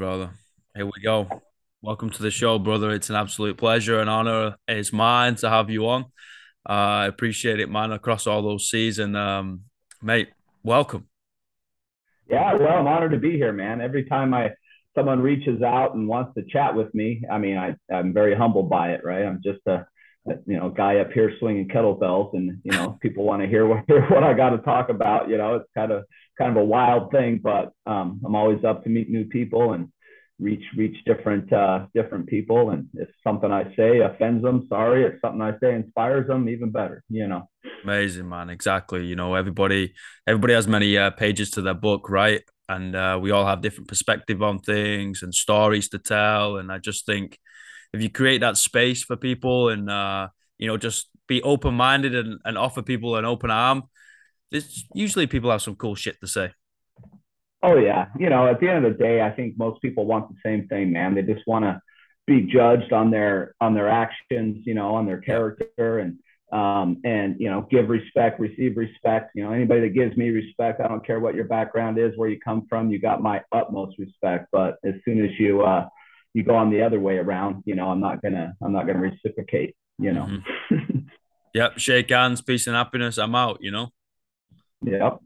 brother. Here we go. Welcome to the show, brother. It's an absolute pleasure and honor. It's mine to have you on. Uh, I appreciate it, man, across all those seas. And, um, mate, welcome. Yeah, well, I'm honored to be here, man. Every time I someone reaches out and wants to chat with me, I mean, I, I'm very humbled by it, right? I'm just a, a you know guy up here swinging kettlebells, and you know people want to hear what hear what I got to talk about. You know, it's kind of kind of a wild thing, but um, I'm always up to meet new people and reach reach different uh, different people. And if something I say offends them, sorry. If something I say inspires them, even better. You know. Amazing, man. Exactly. You know, everybody everybody has many uh, pages to their book, right? And uh, we all have different perspective on things and stories to tell. And I just think if you create that space for people and uh, you know just be open minded and, and offer people an open arm, there's usually people have some cool shit to say. Oh yeah, you know, at the end of the day, I think most people want the same thing, man. They just want to be judged on their on their actions, you know, on their character, and um, and you know, give respect, receive respect. You know, anybody that gives me respect, I don't care what your background is, where you come from, you got my utmost respect. But as soon as you uh, you go on the other way around, you know, I'm not gonna I'm not gonna reciprocate. You know. Mm-hmm. yep. Shake hands, peace and happiness. I'm out. You know. Yep.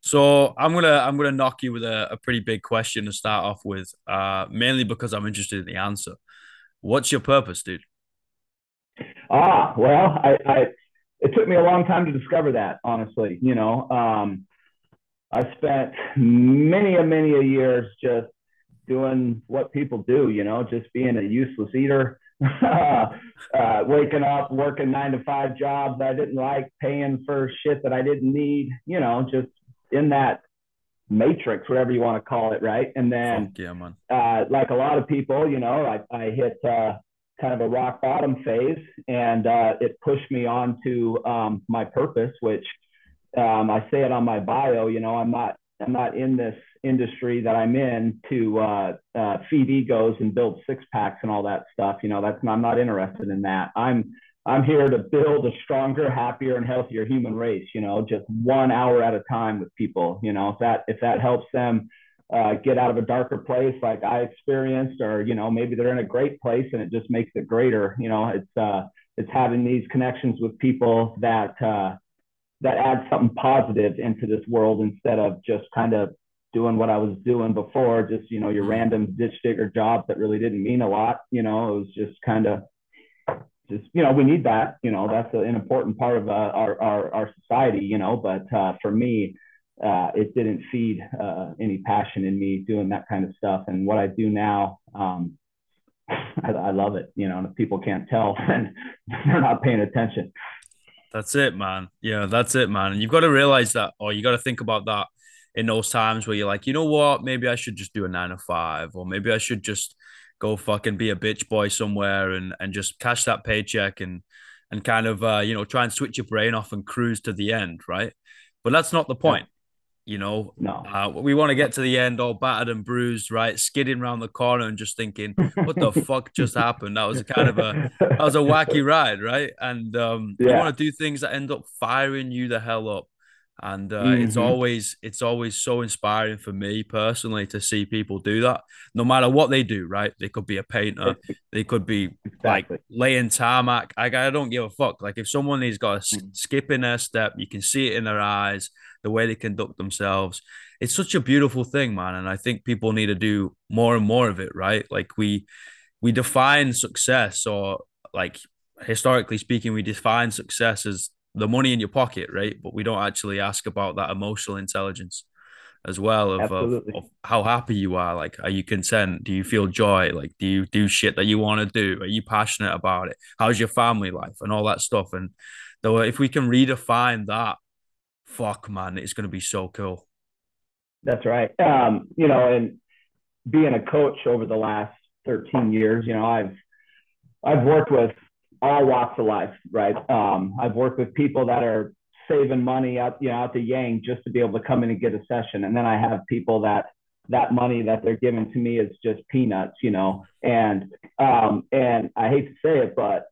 So I'm gonna I'm gonna knock you with a, a pretty big question to start off with, uh, mainly because I'm interested in the answer. What's your purpose, dude? Ah, well, I, I it took me a long time to discover that, honestly. You know, um, I spent many a many a years just doing what people do. You know, just being a useless eater. uh, waking up, working nine to five jobs I didn't like, paying for shit that I didn't need, you know, just in that matrix, whatever you want to call it, right? And then, yeah, man. Uh, like a lot of people, you know, I, I hit uh, kind of a rock bottom phase, and uh, it pushed me on to um, my purpose, which um, I say it on my bio. You know, I'm not I'm not in this industry that I'm in to uh, uh, feed egos and build six packs and all that stuff. You know, that's I'm not interested in that. I'm I'm here to build a stronger, happier, and healthier human race. You know, just one hour at a time with people. You know, if that if that helps them uh, get out of a darker place like I experienced, or you know, maybe they're in a great place and it just makes it greater. You know, it's uh, it's having these connections with people that uh, that add something positive into this world instead of just kind of doing what I was doing before, just you know, your random ditch digger jobs that really didn't mean a lot. You know, it was just kind of just you know we need that you know that's an important part of uh, our, our our society you know but uh, for me uh, it didn't feed uh, any passion in me doing that kind of stuff. And what I do now um, I, I, love it you know and if people can't tell then they're not paying attention. That's it man. Yeah that's it man. And you've got to realize that or you got to think about that in those times where you're like you know what maybe I should just do a nine to five or maybe I should just go fucking be a bitch boy somewhere and and just cash that paycheck and and kind of uh, you know try and switch your brain off and cruise to the end, right? But that's not the point. You know, no. Uh, we want to get to the end all battered and bruised, right? Skidding around the corner and just thinking, "What the fuck just happened?" That was kind of a that was a wacky ride, right? And um, yeah. you want to do things that end up firing you the hell up and uh, mm-hmm. it's always it's always so inspiring for me personally to see people do that no matter what they do right they could be a painter they could be exactly. like laying tarmac I, I don't give a fuck like if someone has got a mm-hmm. skip in their step you can see it in their eyes the way they conduct themselves it's such a beautiful thing man and i think people need to do more and more of it right like we we define success or like historically speaking we define success as the money in your pocket, right? But we don't actually ask about that emotional intelligence as well of, of, of, how happy you are. Like, are you content? Do you feel joy? Like, do you do shit that you want to do? Are you passionate about it? How's your family life and all that stuff? And though, if we can redefine that, fuck, man, it's going to be so cool. That's right. Um, you know, and being a coach over the last 13 years, you know, I've I've worked with all walks of life, right? Um, I've worked with people that are saving money out, you know, out the yang just to be able to come in and get a session. And then I have people that that money that they're giving to me is just peanuts, you know. And um, and I hate to say it, but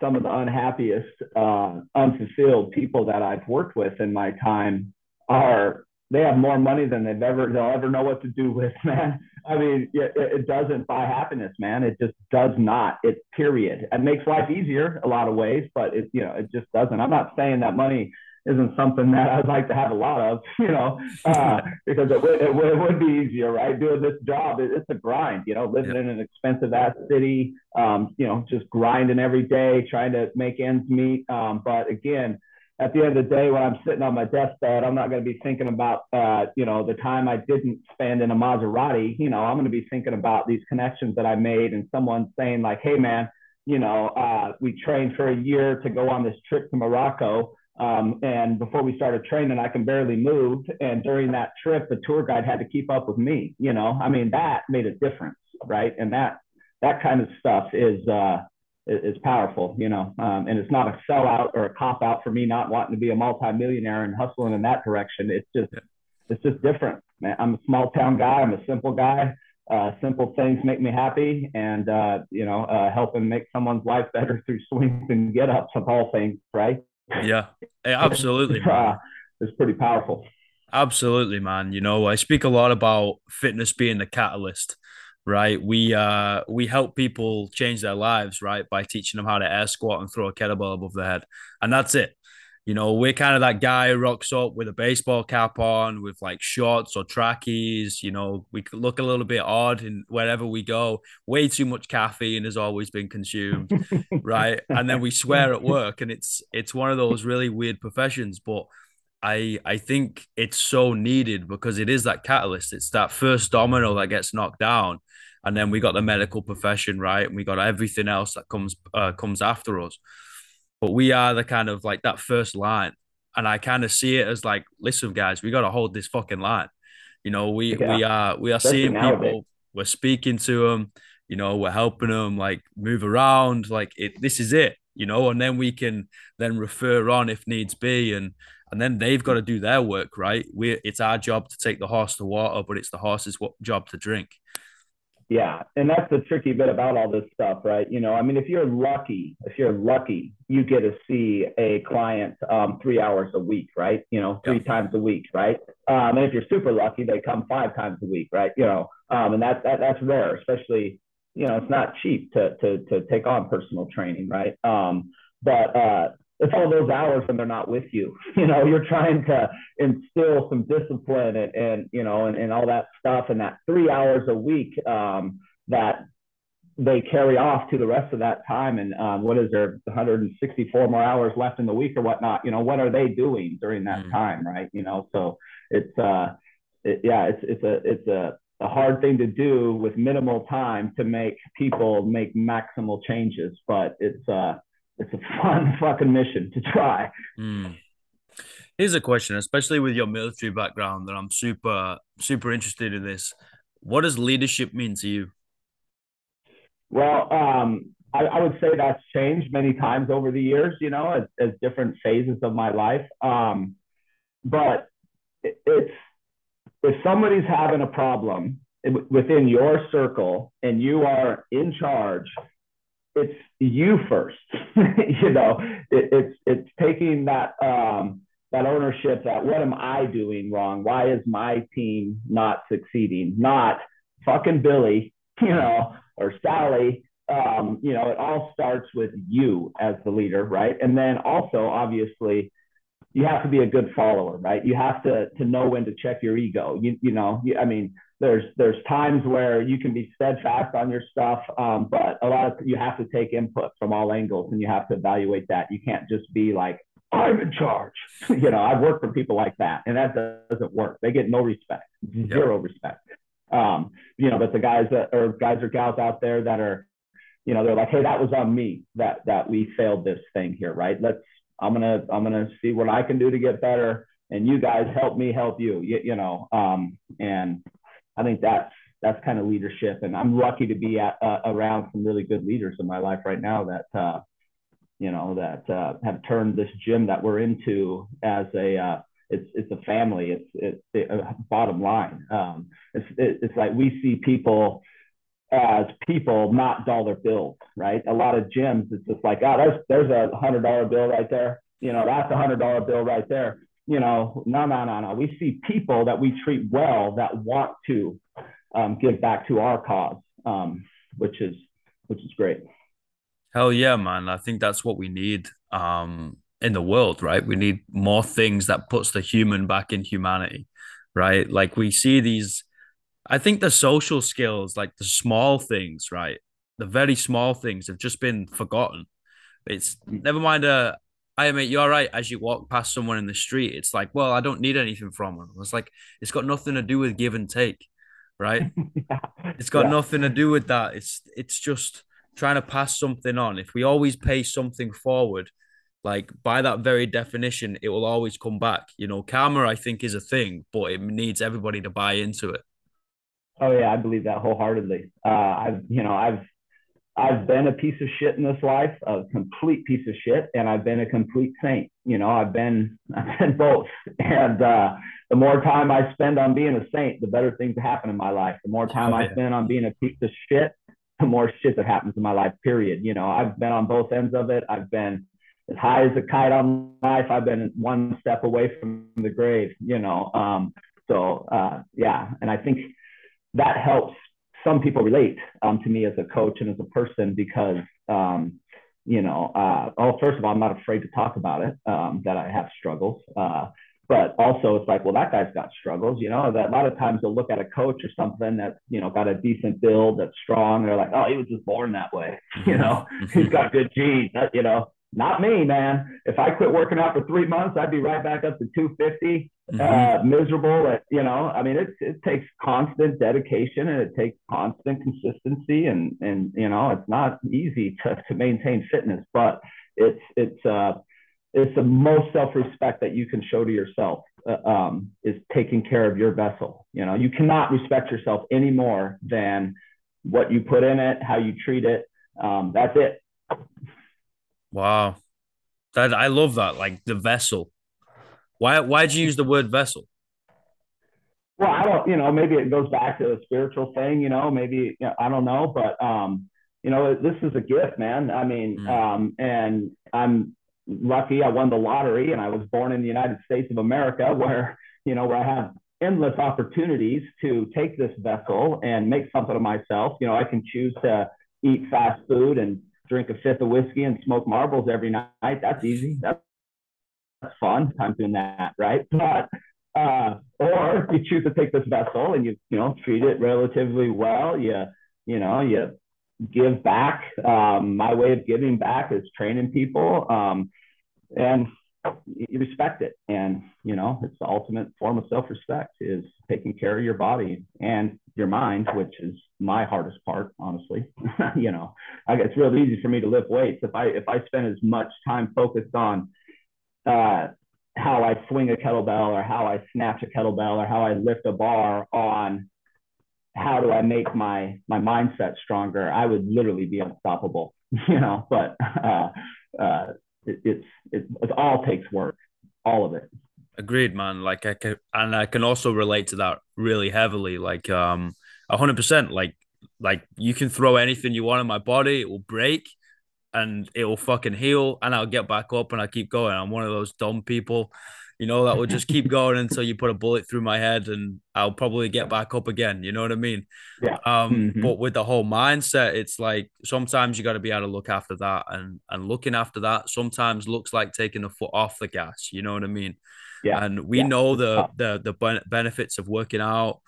some of the unhappiest, uh, unfulfilled people that I've worked with in my time are they have more money than they've ever they'll ever know what to do with, man. I mean, it, it doesn't buy happiness, man. It just does not. It period. It makes life easier a lot of ways, but it you know it just doesn't. I'm not saying that money isn't something that I'd like to have a lot of, you know, uh, because it would, it, would, it would be easier, right? Doing this job, it, it's a grind, you know, living in an expensive ass city, um, you know, just grinding every day, trying to make ends meet. Um, but again, at the end of the day, when I'm sitting on my deathbed, I'm not going to be thinking about, uh, you know, the time I didn't spend in a Maserati. You know, I'm going to be thinking about these connections that I made and someone saying like, "Hey, man, you know, uh, we trained for a year to go on this trip to Morocco." Um, and before we started training, I can barely move. And during that trip, the tour guide had to keep up with me. You know, I mean, that made a difference, right? And that that kind of stuff is uh, is powerful, you know. Um, and it's not a sellout or a cop out for me not wanting to be a multimillionaire and hustling in that direction. It's just it's just different. Man, I'm a small town guy. I'm a simple guy. Uh, simple things make me happy, and uh, you know, uh, helping make someone's life better through swings and get ups of all things, right? Yeah, absolutely. uh, it's pretty powerful. Absolutely, man. You know, I speak a lot about fitness being the catalyst, right? We uh we help people change their lives, right, by teaching them how to air squat and throw a kettlebell above their head, and that's it. You know, we're kind of that guy who rocks up with a baseball cap on, with like shorts or trackies. You know, we look a little bit odd in wherever we go. Way too much caffeine has always been consumed, right? And then we swear at work, and it's it's one of those really weird professions. But I I think it's so needed because it is that catalyst. It's that first domino that gets knocked down, and then we got the medical profession, right? And we got everything else that comes uh, comes after us but we are the kind of like that first line. And I kind of see it as like, listen, guys, we got to hold this fucking line. You know, we yeah. we are we are seeing people, we're speaking to them, you know, we're helping them like move around, like it. This is it, you know, and then we can then refer on if needs be, and and then they've got to do their work, right? We it's our job to take the horse to water, but it's the horse's job to drink. Yeah, and that's the tricky bit about all this stuff, right? You know, I mean, if you're lucky, if you're lucky, you get to see a client um, three hours a week, right? You know, three yeah. times a week, right? Um, and if you're super lucky, they come five times a week, right? You know, um, and that, that that's rare, especially you know, it's not cheap to to to take on personal training, right? Um, but uh, it's all those hours when they're not with you. You know, you're trying to instill some discipline and, and you know, and, and all that stuff. And that three hours a week um, that they carry off to the rest of that time. And um, what is there 164 more hours left in the week or whatnot? You know, what are they doing during that mm. time? Right. You know, so it's, uh, it, yeah, it's, it's a, it's a, a hard thing to do with minimal time to make people make maximal changes, but it's, uh, it's a fun fucking mission to try. Mm. Here's a question, especially with your military background, that I'm super super interested in this. What does leadership mean to you? Well, um, I, I, would say that's changed many times over the years, you know, as, as different phases of my life. Um, but it, it's if somebody's having a problem within your circle and you are in charge it's you first. you know, it, it's it's taking that um, that ownership. That what am I doing wrong? Why is my team not succeeding? Not fucking Billy, you know, or Sally. Um, you know, it all starts with you as the leader, right? And then also, obviously, you have to be a good follower, right? You have to to know when to check your ego. You you know, you, I mean, there's there's times where you can be steadfast on your stuff, um, but a lot of you have to take input from all angles, and you have to evaluate that. You can't just be like I'm in charge. you know, I've worked for people like that, and that doesn't work. They get no respect, zero yep. respect. Um, you know, but the guys that or guys or gals out there that are, you know, they're like, hey, that was on me that that we failed this thing here, right? Let's I'm gonna I'm gonna see what I can do to get better, and you guys help me help you. You, you know, um, and I think that's that's kind of leadership. And I'm lucky to be at, uh, around some really good leaders in my life right now that uh, you know that uh, have turned this gym that we're into as a uh, it's it's a family. It's it's it, uh, bottom line. Um, it's it, it's like we see people as people, not dollar bills, right? A lot of gyms, it's just like, oh, there's there's a hundred dollar bill right there. You know, that's a hundred dollar bill right there you know, no, no, no, no. We see people that we treat well that want to um, give back to our cause, um, which is which is great. Hell yeah, man! I think that's what we need um, in the world, right? We need more things that puts the human back in humanity, right? Like we see these. I think the social skills, like the small things, right? The very small things have just been forgotten. It's never mind a I mate, you're right. As you walk past someone in the street, it's like, well, I don't need anything from them. It's like it's got nothing to do with give and take, right? yeah. It's got yeah. nothing to do with that. It's it's just trying to pass something on. If we always pay something forward, like by that very definition, it will always come back. You know, karma, I think, is a thing, but it needs everybody to buy into it. Oh yeah, I believe that wholeheartedly. Uh, I've you know I've I've been a piece of shit in this life, a complete piece of shit, and I've been a complete saint. You know, I've been I've been both. And uh, the more time I spend on being a saint, the better things happen in my life. The more time oh, yeah. I spend on being a piece of shit, the more shit that happens in my life. Period. You know, I've been on both ends of it. I've been as high as a kite on life. I've been one step away from the grave. You know, um, so uh, yeah, and I think that helps some people relate um, to me as a coach and as a person because um, you know uh, oh first of all i'm not afraid to talk about it um, that i have struggles uh, but also it's like well that guy's got struggles you know that a lot of times they'll look at a coach or something that's you know got a decent build that's strong they're like oh he was just born that way you know mm-hmm. he's got good genes you know not me, man. If I quit working out for three months, I'd be right back up to 250, mm-hmm. uh, miserable. At, you know, I mean, it, it takes constant dedication and it takes constant consistency, and and you know, it's not easy to, to maintain fitness, but it's it's uh, it's the most self-respect that you can show to yourself uh, um, is taking care of your vessel. You know, you cannot respect yourself any more than what you put in it, how you treat it. Um, that's it. Wow. That I love that. Like the vessel. Why why'd you use the word vessel? Well, I don't, you know, maybe it goes back to the spiritual thing, you know, maybe you know, I don't know, but um, you know, this is a gift, man. I mean, mm. um, and I'm lucky I won the lottery and I was born in the United States of America where, you know, where I have endless opportunities to take this vessel and make something of myself. You know, I can choose to eat fast food and drink a fifth of whiskey and smoke Marlboros every night. That's easy. That's, that's fun. I'm doing that, right? But uh, or you choose to take this vessel and you you know treat it relatively well. You you know you give back. Um, my way of giving back is training people, um, and you respect it. And you know it's the ultimate form of self-respect is taking care of your body and your mind, which is my hardest part, honestly. you know, I, it's real easy for me to lift weights. If I if I spend as much time focused on uh, how I swing a kettlebell or how I snatch a kettlebell or how I lift a bar on how do I make my my mindset stronger, I would literally be unstoppable. You know, but uh, uh, it, it's it, it all takes work, all of it. Agreed, man. Like I can, and I can also relate to that really heavily. Like, um, hundred percent. Like, like you can throw anything you want in my body, it will break, and it will fucking heal, and I'll get back up and I keep going. I'm one of those dumb people, you know, that will just keep going until you put a bullet through my head, and I'll probably get back up again. You know what I mean? Yeah. Um, mm-hmm. but with the whole mindset, it's like sometimes you got to be able to look after that, and and looking after that sometimes looks like taking the foot off the gas. You know what I mean? Yeah. And we yeah. know the, the the benefits of working out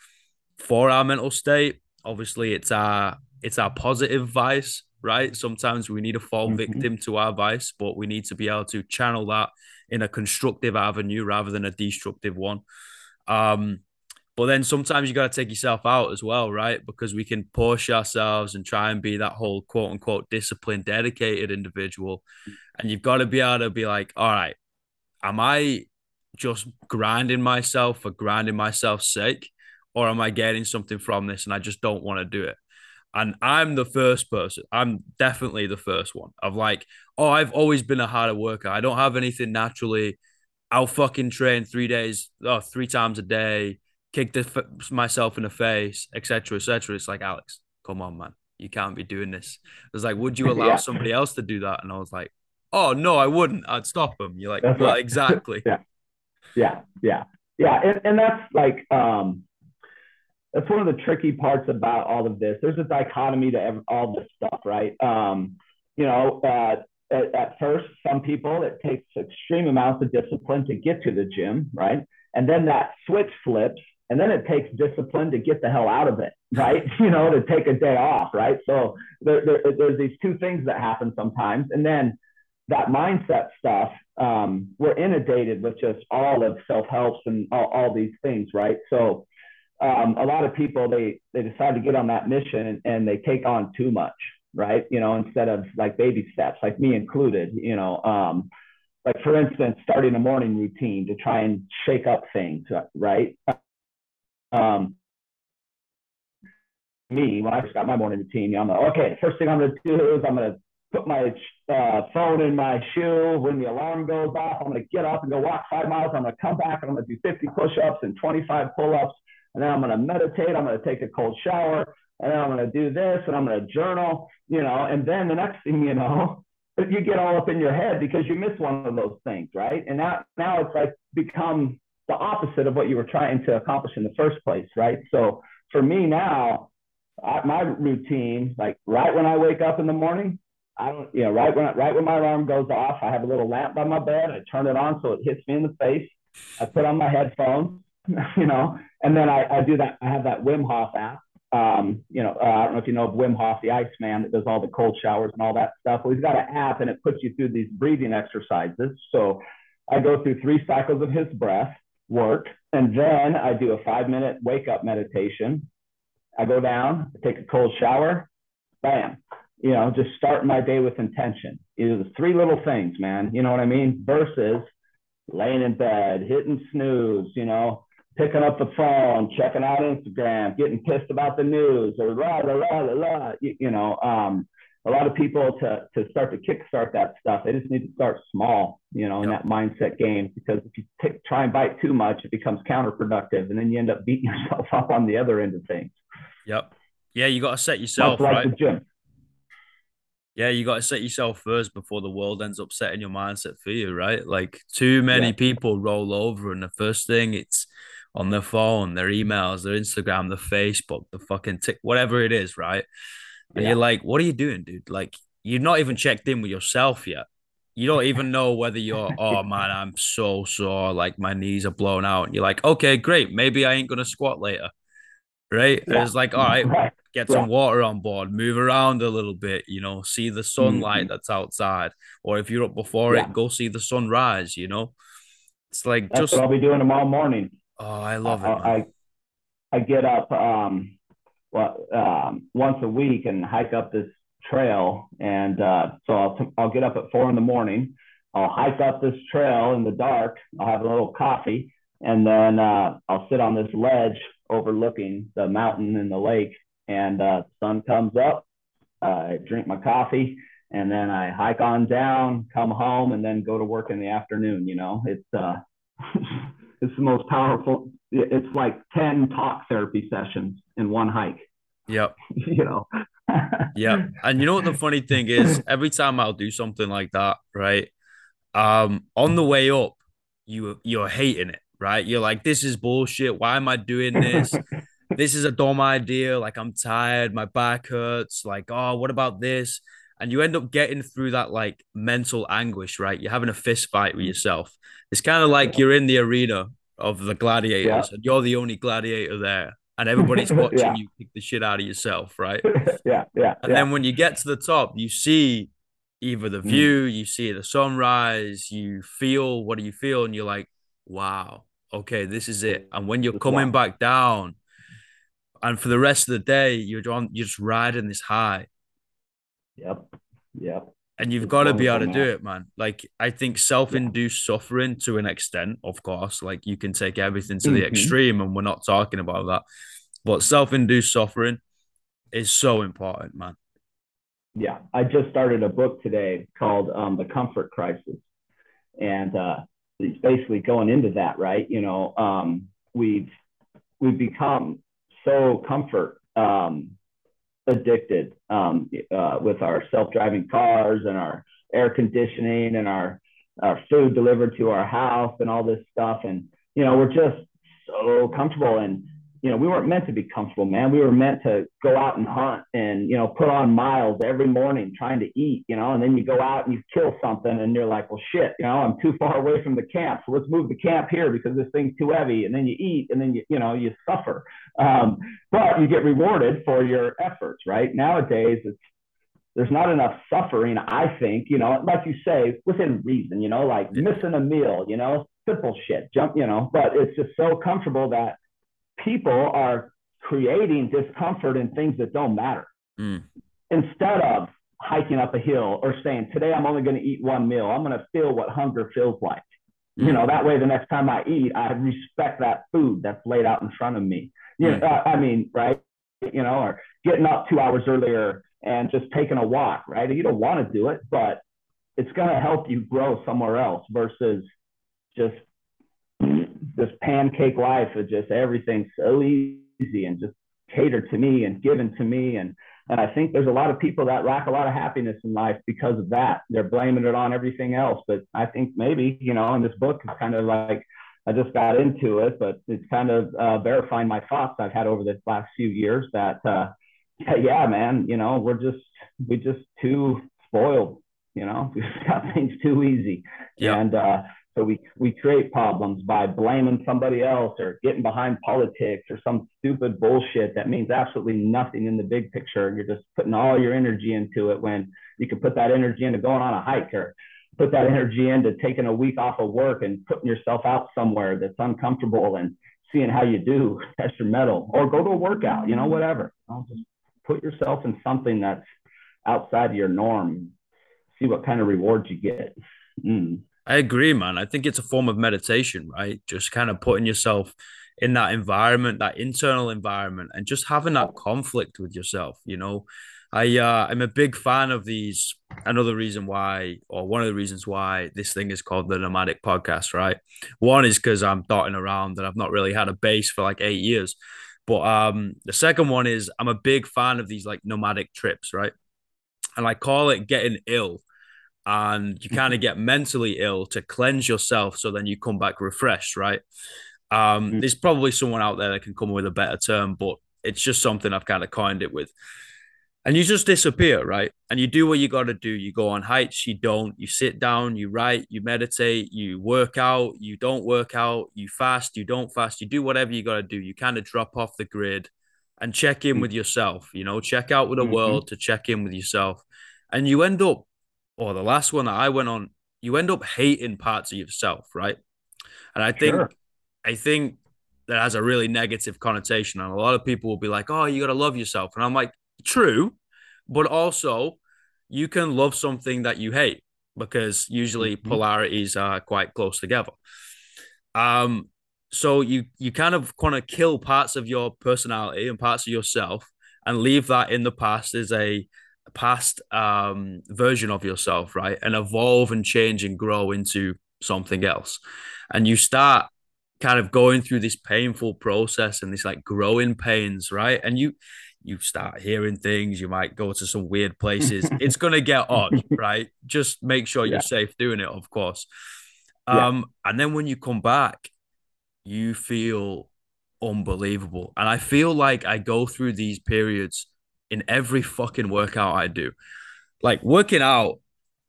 for our mental state. Obviously, it's our it's our positive vice, right? Sometimes we need to fall mm-hmm. victim to our vice, but we need to be able to channel that in a constructive avenue rather than a destructive one. Um, but then sometimes you got to take yourself out as well, right? Because we can push ourselves and try and be that whole quote unquote disciplined, dedicated individual. And you've got to be able to be like, all right, am I just grinding myself for grinding myself sake or am i getting something from this and i just don't want to do it and i'm the first person i'm definitely the first one of like oh i've always been a harder worker. I don't have anything naturally. I'll fucking train three days oh, three times a day kick the, myself in the face etc etc it's like alex come on man. You can't be doing this. It's like would you allow yeah. somebody else to do that? And i was like oh no i wouldn't. I'd stop them you're like well, exactly. Yeah. Yeah, yeah, yeah, and, and that's like um, that's one of the tricky parts about all of this. There's a dichotomy to all this stuff, right? Um, you know, uh, at, at, first, some people it takes extreme amounts of discipline to get to the gym, right? And then that switch flips, and then it takes discipline to get the hell out of it, right? you know, to take a day off, right? So there, there, there's these two things that happen sometimes, and then that mindset stuff, um, we're inundated with just all of self helps and all, all, these things, right? So um, a lot of people they they decide to get on that mission and, they take on too much, right? You know, instead of like baby steps, like me included, you know. Um, like for instance, starting a morning routine to try and shake up things, right? Um, me, when I just got my morning routine, I'm like, okay, first thing I'm gonna do is I'm gonna put my uh, phone in my shoe. When the alarm goes off, I'm going to get up and go walk five miles. I'm going to come back and I'm going to do 50 push ups and 25 pull ups. And then I'm going to meditate. I'm going to take a cold shower. And then I'm going to do this and I'm going to journal, you know. And then the next thing you know, you get all up in your head because you miss one of those things, right? And now, now it's like become the opposite of what you were trying to accomplish in the first place, right? So for me now, I, my routine, like right when I wake up in the morning, I don't, you know, right when right when my alarm goes off, I have a little lamp by my bed. I turn it on so it hits me in the face. I put on my headphones, you know, and then I, I do that. I have that Wim Hof app. Um, you know, uh, I don't know if you know of Wim Hof, the ice man that does all the cold showers and all that stuff. Well, he's got an app and it puts you through these breathing exercises. So I go through three cycles of his breath work, and then I do a five minute wake up meditation. I go down, I take a cold shower, bam, you know, just start my day with intention. Is three little things, man. You know what I mean? Versus laying in bed, hitting snooze, you know, picking up the phone, checking out Instagram, getting pissed about the news, or la la la la la. You, you know, um, a lot of people to to start to kickstart that stuff, they just need to start small, you know, in that mindset game. Because if you t- try and bite too much, it becomes counterproductive, and then you end up beating yourself up on the other end of things. Yep. Yeah, you got to set yourself like right. The gym yeah, you got to set yourself first before the world ends up setting your mindset for you, right? Like too many yeah. people roll over, and the first thing it's on their phone, their emails, their Instagram, their Facebook, the fucking tick, whatever it is, right? And yeah. you're like, what are you doing, dude? Like, you've not even checked in with yourself yet. You don't even know whether you're, oh man, I'm so sore, like my knees are blown out. And you're like, okay, great, maybe I ain't gonna squat later, right? Yeah. It's like, all right, get some water on board, move around a little bit, you know, see the sunlight mm-hmm. that's outside. Or if you're up before yeah. it, go see the sunrise, you know. It's like that's just what I'll be doing tomorrow morning. Oh, I love I, it. I, I get up um well um once a week and hike up this trail and uh so I'll t- I'll get up at four in the morning. I'll hike up this trail in the dark. I'll have a little coffee and then uh, I'll sit on this ledge overlooking the mountain and the lake and uh, sun comes up. I drink my coffee, and then I hike on down, come home, and then go to work in the afternoon. You know, it's uh, it's the most powerful. It's like ten talk therapy sessions in one hike. Yep. you know. yeah, and you know what the funny thing is? Every time I'll do something like that, right? Um, on the way up, you you're hating it, right? You're like, this is bullshit. Why am I doing this? this is a dumb idea. Like, I'm tired. My back hurts. Like, oh, what about this? And you end up getting through that like mental anguish, right? You're having a fist fight with yourself. It's kind of like you're in the arena of the gladiators yeah. and you're the only gladiator there. And everybody's watching yeah. you kick the shit out of yourself, right? yeah, yeah. And yeah. then when you get to the top, you see either the mm. view, mm. you see the sunrise, you feel what do you feel, and you're like, wow, okay, this is it. And when you're coming back down, and for the rest of the day, you're on, you're just riding this high. Yep. Yep. And you've got to be able to do it, man. Like I think self-induced yeah. suffering to an extent, of course, like you can take everything to mm-hmm. the extreme, and we're not talking about that. But self-induced suffering is so important, man. Yeah, I just started a book today called um, "The Comfort Crisis," and uh, it's basically going into that, right? You know, um, we've we've become so comfort um, addicted um, uh, with our self-driving cars and our air conditioning and our our food delivered to our house and all this stuff. And, you know, we're just so comfortable. And, you know, we weren't meant to be comfortable, man. We were meant to go out and hunt and, you know, put on miles every morning trying to eat, you know, and then you go out and you kill something and you're like, well, shit, you know, I'm too far away from the camp. So let's move the camp here because this thing's too heavy. And then you eat and then you, you know, you suffer. Um, but you get rewarded for your efforts, right? Nowadays, it's, there's not enough suffering, I think, you know, like you say, within reason, you know, like missing a meal, you know, simple shit, jump, you know, but it's just so comfortable that people are creating discomfort in things that don't matter. Mm. instead of hiking up a hill or saying today i'm only going to eat one meal. I'm going to feel what hunger feels like. Mm. you know that way the next time i eat i respect that food that's laid out in front of me. You know, uh, i mean right? You know or getting up two hours earlier and just taking a walk right? You don't want to do it but it's going to help you grow somewhere else versus just this pancake life of just everything so easy and just catered to me and given to me and and I think there's a lot of people that lack a lot of happiness in life because of that. They're blaming it on everything else. But I think maybe, you know, in this book is kind of like I just got into it, but it's kind of uh, verifying my thoughts I've had over the last few years that, uh, yeah, man, you know, we're just, we're just too spoiled, you know, we've got things too easy. Yeah. And, uh, so we, we create problems by blaming somebody else or getting behind politics or some stupid bullshit that means absolutely nothing in the big picture. You're just putting all your energy into it when you can put that energy into going on a hike or put that energy into taking a week off of work and putting yourself out somewhere that's uncomfortable and seeing how you do, test your mettle, or go to a workout, you know, whatever. I'll just put yourself in something that's outside of your norm, see what kind of rewards you get. Mm. I agree, man. I think it's a form of meditation, right? Just kind of putting yourself in that environment, that internal environment, and just having that conflict with yourself. You know, I uh, I'm a big fan of these. Another reason why, or one of the reasons why this thing is called the Nomadic Podcast, right? One is because I'm dotting around and I've not really had a base for like eight years. But um, the second one is I'm a big fan of these like nomadic trips, right? And I call it getting ill and you kind of get mentally ill to cleanse yourself so then you come back refreshed right? Um mm. there's probably someone out there that can come with a better term but it's just something i've kind of coined it with. And you just disappear right? And you do what you got to do. You go on hikes you don't. You sit down you write you meditate you work out you don't work out you fast you don't fast. You do whatever you got to do. You kind of drop off the grid and check in mm. with yourself you know? Check out with the mm-hmm. world to check in with yourself. And you end up or the last one that I went on, you end up hating parts of yourself, right? And I think sure. I think that has a really negative connotation. And a lot of people will be like, oh, you gotta love yourself. And I'm like, true, but also you can love something that you hate because usually mm-hmm. polarities are quite close together. Um, so you you kind of kind of kill parts of your personality and parts of yourself and leave that in the past as a past um, version of yourself, right? And evolve and change and grow into something else. And you start kind of going through this painful process and this like growing pains, right? And you you start hearing things, you might go to some weird places. it's gonna get odd, right? Just make sure you're yeah. safe doing it, of course. Um, yeah. and then when you come back, you feel unbelievable. And I feel like I go through these periods in every fucking workout I do. Like working out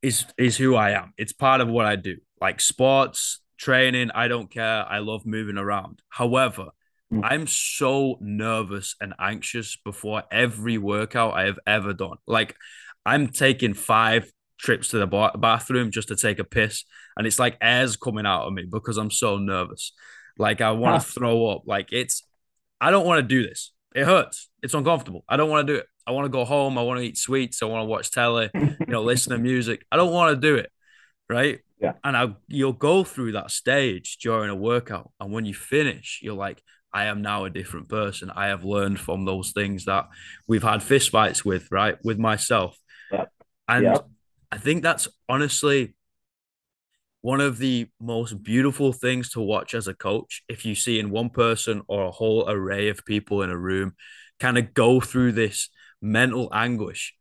is is who I am. It's part of what I do. Like sports, training, I don't care. I love moving around. However, mm. I'm so nervous and anxious before every workout I have ever done. Like I'm taking five trips to the bathroom just to take a piss and it's like air's coming out of me because I'm so nervous. Like I want to throw up. Like it's I don't want to do this. It hurts. It's uncomfortable. I don't want to do it. I want to go home. I want to eat sweets. I want to watch telly, you know, listen to music. I don't want to do it. Right. Yeah. And I, you'll go through that stage during a workout. And when you finish, you're like, I am now a different person. I have learned from those things that we've had fistfights with, right? With myself. Yeah. And yeah. I think that's honestly one of the most beautiful things to watch as a coach if you see in one person or a whole array of people in a room kind of go through this mental anguish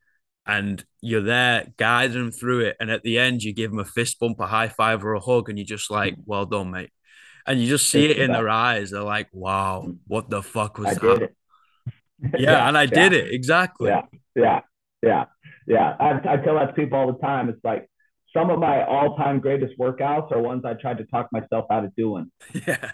and you're there guiding them through it. And at the end, you give them a fist bump, a high five, or a hug, and you're just like, well done, mate. And you just see it in their eyes. They're like, wow, what the fuck was I that? Yeah, and I did it. Exactly. Yeah. Yeah. Yeah. Yeah. I, I tell that to people all the time. It's like some of my all time greatest workouts are ones I tried to talk myself out of doing. Yeah.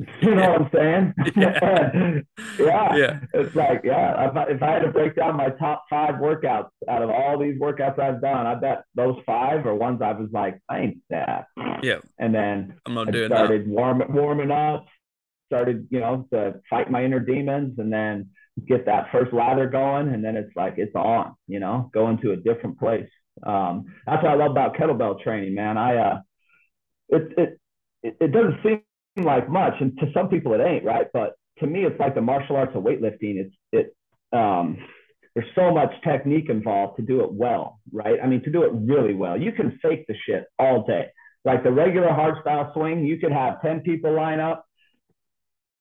You know what I'm saying? Yeah. yeah. yeah. It's like, yeah, if I, if I had to break down my top five workouts out of all these workouts I've done, I bet those five are ones I was like, I ain't that. Yeah. And then I'm not I doing started that. warming warming up, started, you know, to fight my inner demons and then get that first lather going. And then it's like, it's on, you know, going to a different place. Um, that's what I love about kettlebell training, man. I, uh, it, it, it doesn't seem like much, and to some people it ain't, right? But to me, it's like the martial arts of weightlifting. It's it um, there's so much technique involved to do it well, right? I mean, to do it really well, you can fake the shit all day. Like the regular hard style swing, you could have ten people line up,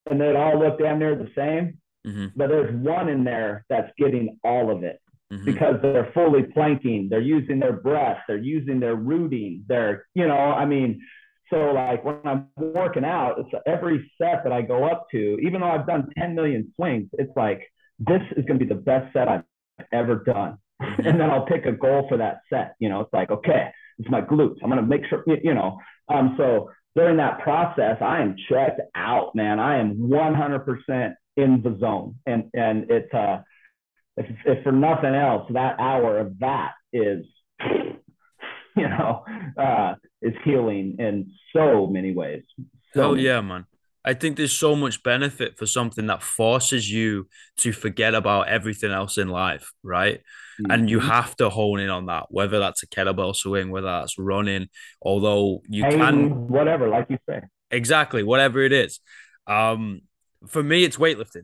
and they'd all look damn near the same. Mm-hmm. But there's one in there that's getting all of it. Mm-hmm. because they're fully planking, they're using their breath, they're using their rooting, they're, you know, I mean, so like when I'm working out, it's every set that I go up to, even though I've done 10 million swings, it's like this is going to be the best set I've ever done. Mm-hmm. And then I'll pick a goal for that set. You know, it's like, okay, it's my glutes. I'm going to make sure, you know. Um, so during that process, I am checked out, man. I am 100% in the zone. And, and it's, uh, if, if for nothing else, that hour of that is you know, uh, is healing in so many ways. So oh yeah, man. I think there's so much benefit for something that forces you to forget about everything else in life, right? Mm-hmm. And you have to hone in on that, whether that's a kettlebell swing, whether that's running, although you can whatever, like you say. Exactly, whatever it is. Um, for me, it's weightlifting.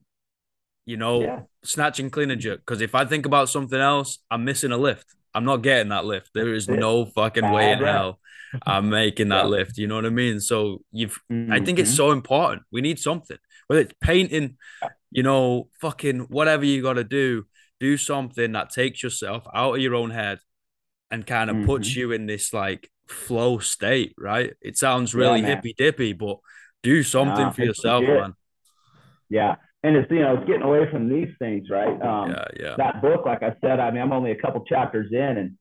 You know, yeah. snatch and clean and jerk. Because if I think about something else, I'm missing a lift. I'm not getting that lift. There is no fucking way in hell I'm making that yeah. lift. You know what I mean? So you've mm-hmm. I think it's mm-hmm. so important. We need something. Whether it's painting, you know, fucking whatever you gotta do, do something that takes yourself out of your own head and kind of mm-hmm. puts you in this like flow state, right? It sounds really yeah, hippy dippy, but do something nah, for yourself, man. Yeah and it's you know it's getting away from these things, right? Um, yeah, yeah. That book, like I said, I mean, I'm only a couple chapters in, and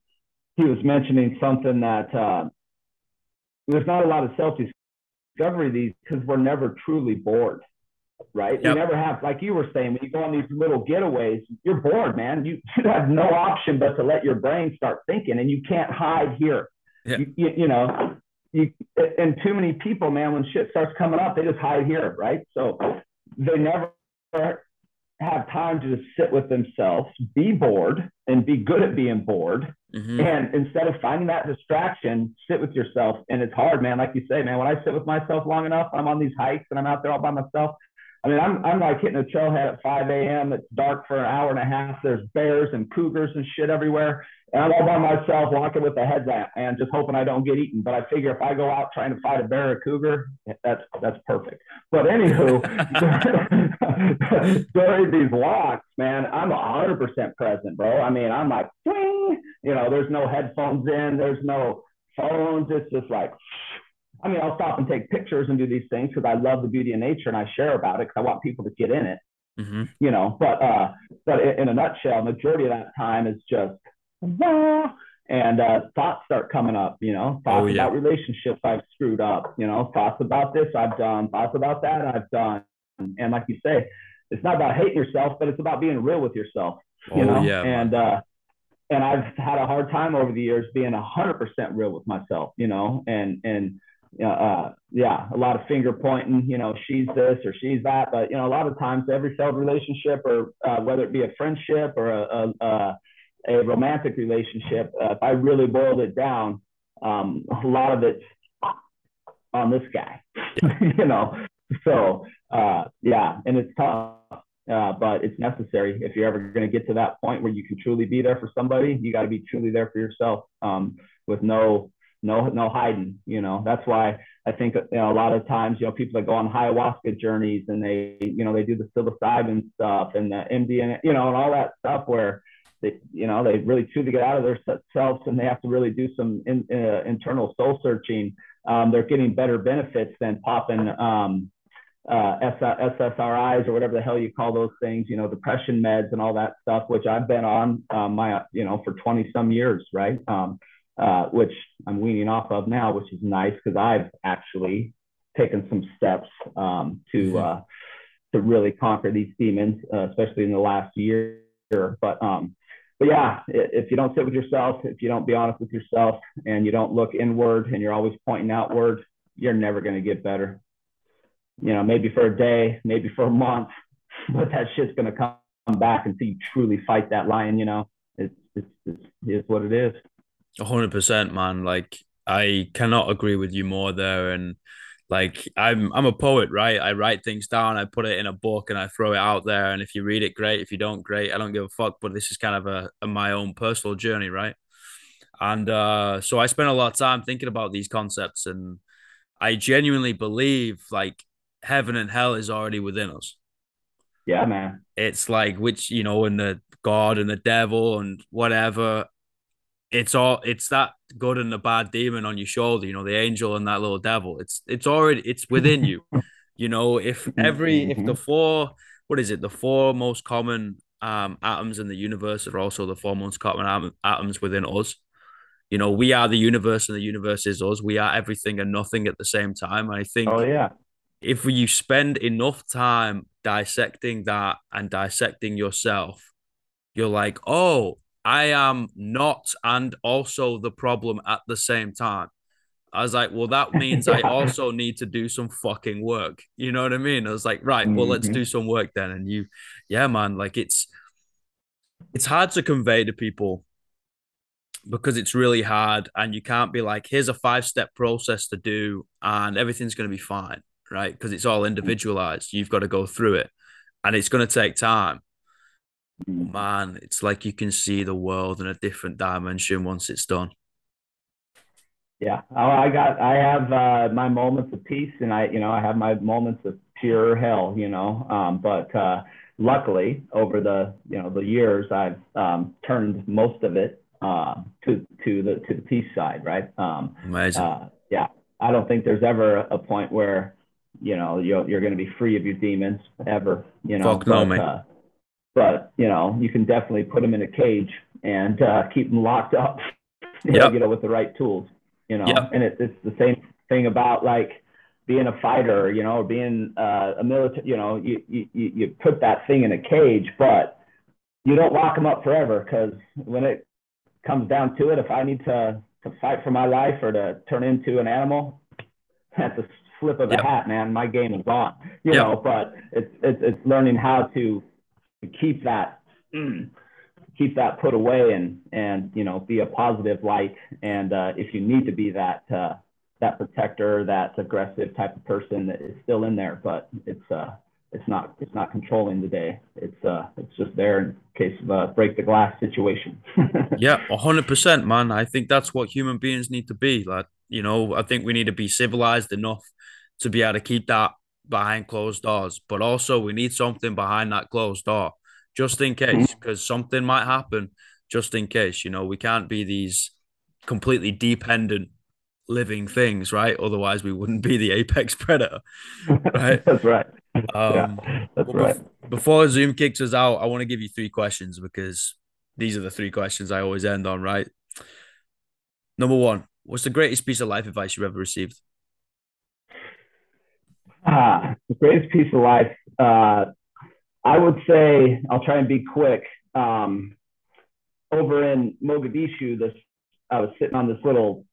he was mentioning something that uh, there's not a lot of self discovery these because we're never truly bored, right? Yep. You never have, like you were saying, when you go on these little getaways, you're bored, man. You, you have no option but to let your brain start thinking, and you can't hide here. Yeah. You, you, you know, you and too many people, man, when shit starts coming up, they just hide here, right? So they never have time to just sit with themselves, be bored, and be good at being bored. Mm-hmm. And instead of finding that distraction, sit with yourself. And it's hard, man. Like you say, man, when I sit with myself long enough, I'm on these hikes and I'm out there all by myself. I mean, I'm, I'm like hitting a trailhead at 5 a.m. It's dark for an hour and a half. There's bears and cougars and shit everywhere. And I'm all by myself walking with a headlamp and just hoping I don't get eaten. But I figure if I go out trying to fight a bear or cougar, that's that's perfect. But anywho, during these walks, man, I'm 100% present, bro. I mean, I'm like, Swing! you know, there's no headphones in, there's no phones. It's just like, I mean, I'll stop and take pictures and do these things because I love the beauty of nature and I share about it because I want people to get in it. Mm-hmm. You know, but uh, but in a nutshell, majority of that time is just and uh, thoughts start coming up, you know, thoughts oh, yeah. about relationships I've screwed up, you know, thoughts about this I've done, thoughts about that I've done. And like you say, it's not about hating yourself, but it's about being real with yourself, you oh, know, yeah, and, uh, and I've had a hard time over the years being a hundred percent real with myself, you know, and, and, uh, yeah, a lot of finger pointing, you know, she's this or she's that, but you know, a lot of times every failed relationship or uh, whether it be a friendship or a, a, a a romantic relationship, uh, if I really boiled it down, um, a lot of it's on this guy, you know. So uh, yeah, and it's tough, uh, but it's necessary if you're ever going to get to that point where you can truly be there for somebody. You got to be truly there for yourself um, with no no no hiding. You know, that's why I think you know a lot of times you know people that go on ayahuasca journeys and they you know they do the psilocybin stuff and the MDMA, you know, and all that stuff where they, you know, they really choose to get out of their selves and they have to really do some in, uh, internal soul searching. Um, they're getting better benefits than popping um, uh, SSRIs or whatever the hell you call those things, you know, depression meds and all that stuff, which I've been on um, my, you know, for 20 some years, right? Um, uh, which I'm weaning off of now, which is nice because I've actually taken some steps um, to mm-hmm. uh, to really conquer these demons, uh, especially in the last year. But um, but yeah, if you don't sit with yourself, if you don't be honest with yourself, and you don't look inward, and you're always pointing outward, you're never going to get better. You know, maybe for a day, maybe for a month, but that shit's going to come back until you truly fight that lion. You know, it's it's, it's, it's what it is. hundred percent, man. Like I cannot agree with you more there, and like I'm I'm a poet, right? I write things down, I put it in a book and I throw it out there. And if you read it, great. If you don't, great. I don't give a fuck. But this is kind of a, a my own personal journey, right? And uh, so I spent a lot of time thinking about these concepts, and I genuinely believe like heaven and hell is already within us. Yeah, man. It's like which you know, and the God and the devil and whatever it's all it's that good and the bad demon on your shoulder you know the angel and that little devil. It's it's already it's within you. You know if every if the mm-hmm. four what is it the four most common um atoms in the universe are also the four most common atoms within us. You know we are the universe and the universe is us. We are everything and nothing at the same time. I think oh yeah. if you spend enough time dissecting that and dissecting yourself you're like oh I am not and also the problem at the same time. I was like, well, that means I also need to do some fucking work. You know what I mean? I was like, right, well, let's mm-hmm. do some work then. And you, yeah, man, like it's it's hard to convey to people because it's really hard and you can't be like, here's a five step process to do and everything's going to be fine, right? Because it's all individualized. You've got to go through it and it's going to take time. Mm. man, it's like you can see the world in a different dimension once it's done. Yeah, oh, I got, I have uh, my moments of peace, and I, you know, I have my moments of pure hell, you know. Um, but uh, luckily, over the, you know, the years, I've um, turned most of it uh, to to the to the peace side, right? Um, Amazing. Uh, yeah, I don't think there's ever a point where, you know, you're you're going to be free of your demons ever, you know. Fuck no, uh, but you know you can definitely put them in a cage and uh, keep them locked up you, yep. know, you know with the right tools you know yep. and it, it's the same thing about like being a fighter you know or being uh, a military you know you, you you put that thing in a cage but you don't lock them up forever because when it comes down to it if i need to to fight for my life or to turn into an animal that's a flip of yep. hat man my game is on you know but it's, it's it's learning how to keep that mm, keep that put away and and you know be a positive light. And uh, if you need to be that uh, that protector that aggressive type of person that is still in there but it's uh it's not it's not controlling the day. It's uh it's just there in case of a break the glass situation. Yeah 100% man. I think that's what human beings need to be. Like you know i think we need to be civilized enough to be able to keep that behind closed doors, but also we need something behind that closed door just in case, because mm-hmm. something might happen just in case. You know, we can't be these completely dependent living things, right? Otherwise, we wouldn't be the apex predator, right? that's right. Um, yeah, that's right. Before Zoom kicks us out, I want to give you three questions because these are the three questions I always end on, right? Number one, what's the greatest piece of life advice you've ever received? Ah, the greatest piece of life. Uh, I would say I'll try and be quick. Um, over in Mogadishu, this I was sitting on this little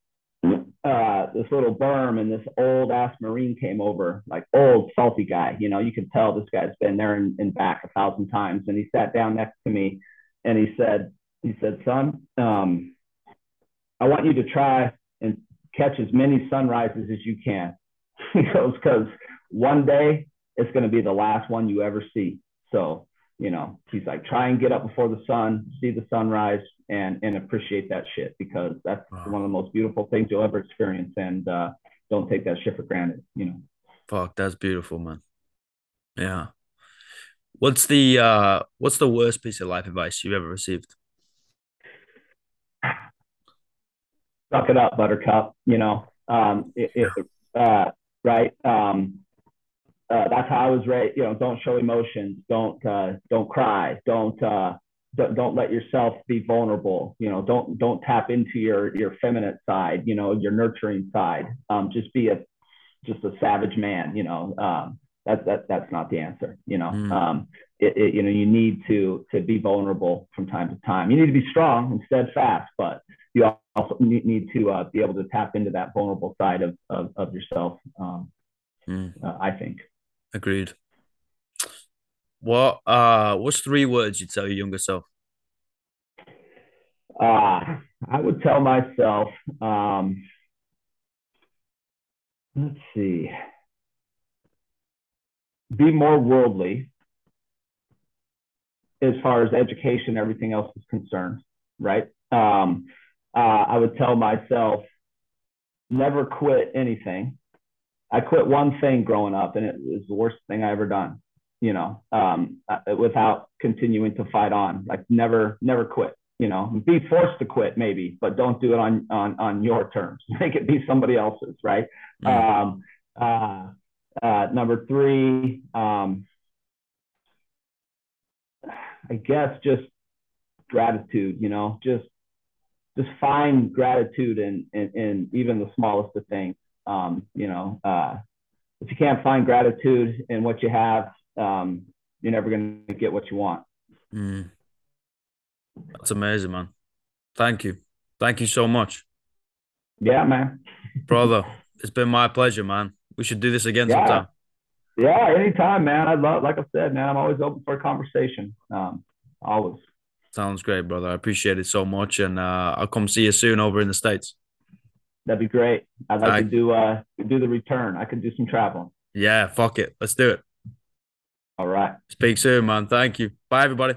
uh, this little berm, and this old ass marine came over, like old salty guy. You know, you can tell this guy's been there and, and back a thousand times. And he sat down next to me, and he said, he said, son, um, I want you to try and catch as many sunrises as you can. he goes, because one day it's going to be the last one you ever see. So, you know, he's like, try and get up before the sun, see the sunrise, and and appreciate that shit because that's wow. one of the most beautiful things you'll ever experience. And uh, don't take that shit for granted. You know. Fuck, that's beautiful, man. Yeah. What's the uh, what's the worst piece of life advice you've ever received? Suck it up, Buttercup. You know, um, it, it, uh, right? Um, uh, that's how I was raised. You know, don't show emotions. Don't uh, don't cry. Don't uh, don't, don't let yourself be vulnerable. You know, don't don't tap into your your feminine side. You know, your nurturing side. Um, just be a just a savage man. You know, um, that that that's not the answer. You know, mm. um, it, it, you know you need to to be vulnerable from time to time. You need to be strong and steadfast, but you also need to uh, be able to tap into that vulnerable side of of, of yourself. Um, mm. uh, I think. Agreed. What uh what's three words you'd tell your younger self? Uh I would tell myself, um let's see. Be more worldly as far as education, everything else is concerned, right? Um, uh, I would tell myself, never quit anything. I quit one thing growing up, and it was the worst thing I ever done. You know, um, uh, without continuing to fight on. Like never, never quit. You know, be forced to quit maybe, but don't do it on on on your terms. Make it be somebody else's, right? Mm. Um, uh, uh, number three, um, I guess just gratitude. You know, just just find gratitude in in, in even the smallest of things. Um, you know, uh, if you can't find gratitude in what you have, um, you're never going to get what you want. Mm. That's amazing, man. Thank you. Thank you so much. Yeah, man. Brother, it's been my pleasure, man. We should do this again yeah. sometime. Yeah, anytime, man. I love, like I said, man, I'm always open for a conversation. Um, always. Sounds great, brother. I appreciate it so much, and uh, I'll come see you soon over in the states. That'd be great. I'd like I, to do uh do the return. I could do some traveling. Yeah, fuck it. Let's do it. All right. Speak soon, man. Thank you. Bye, everybody.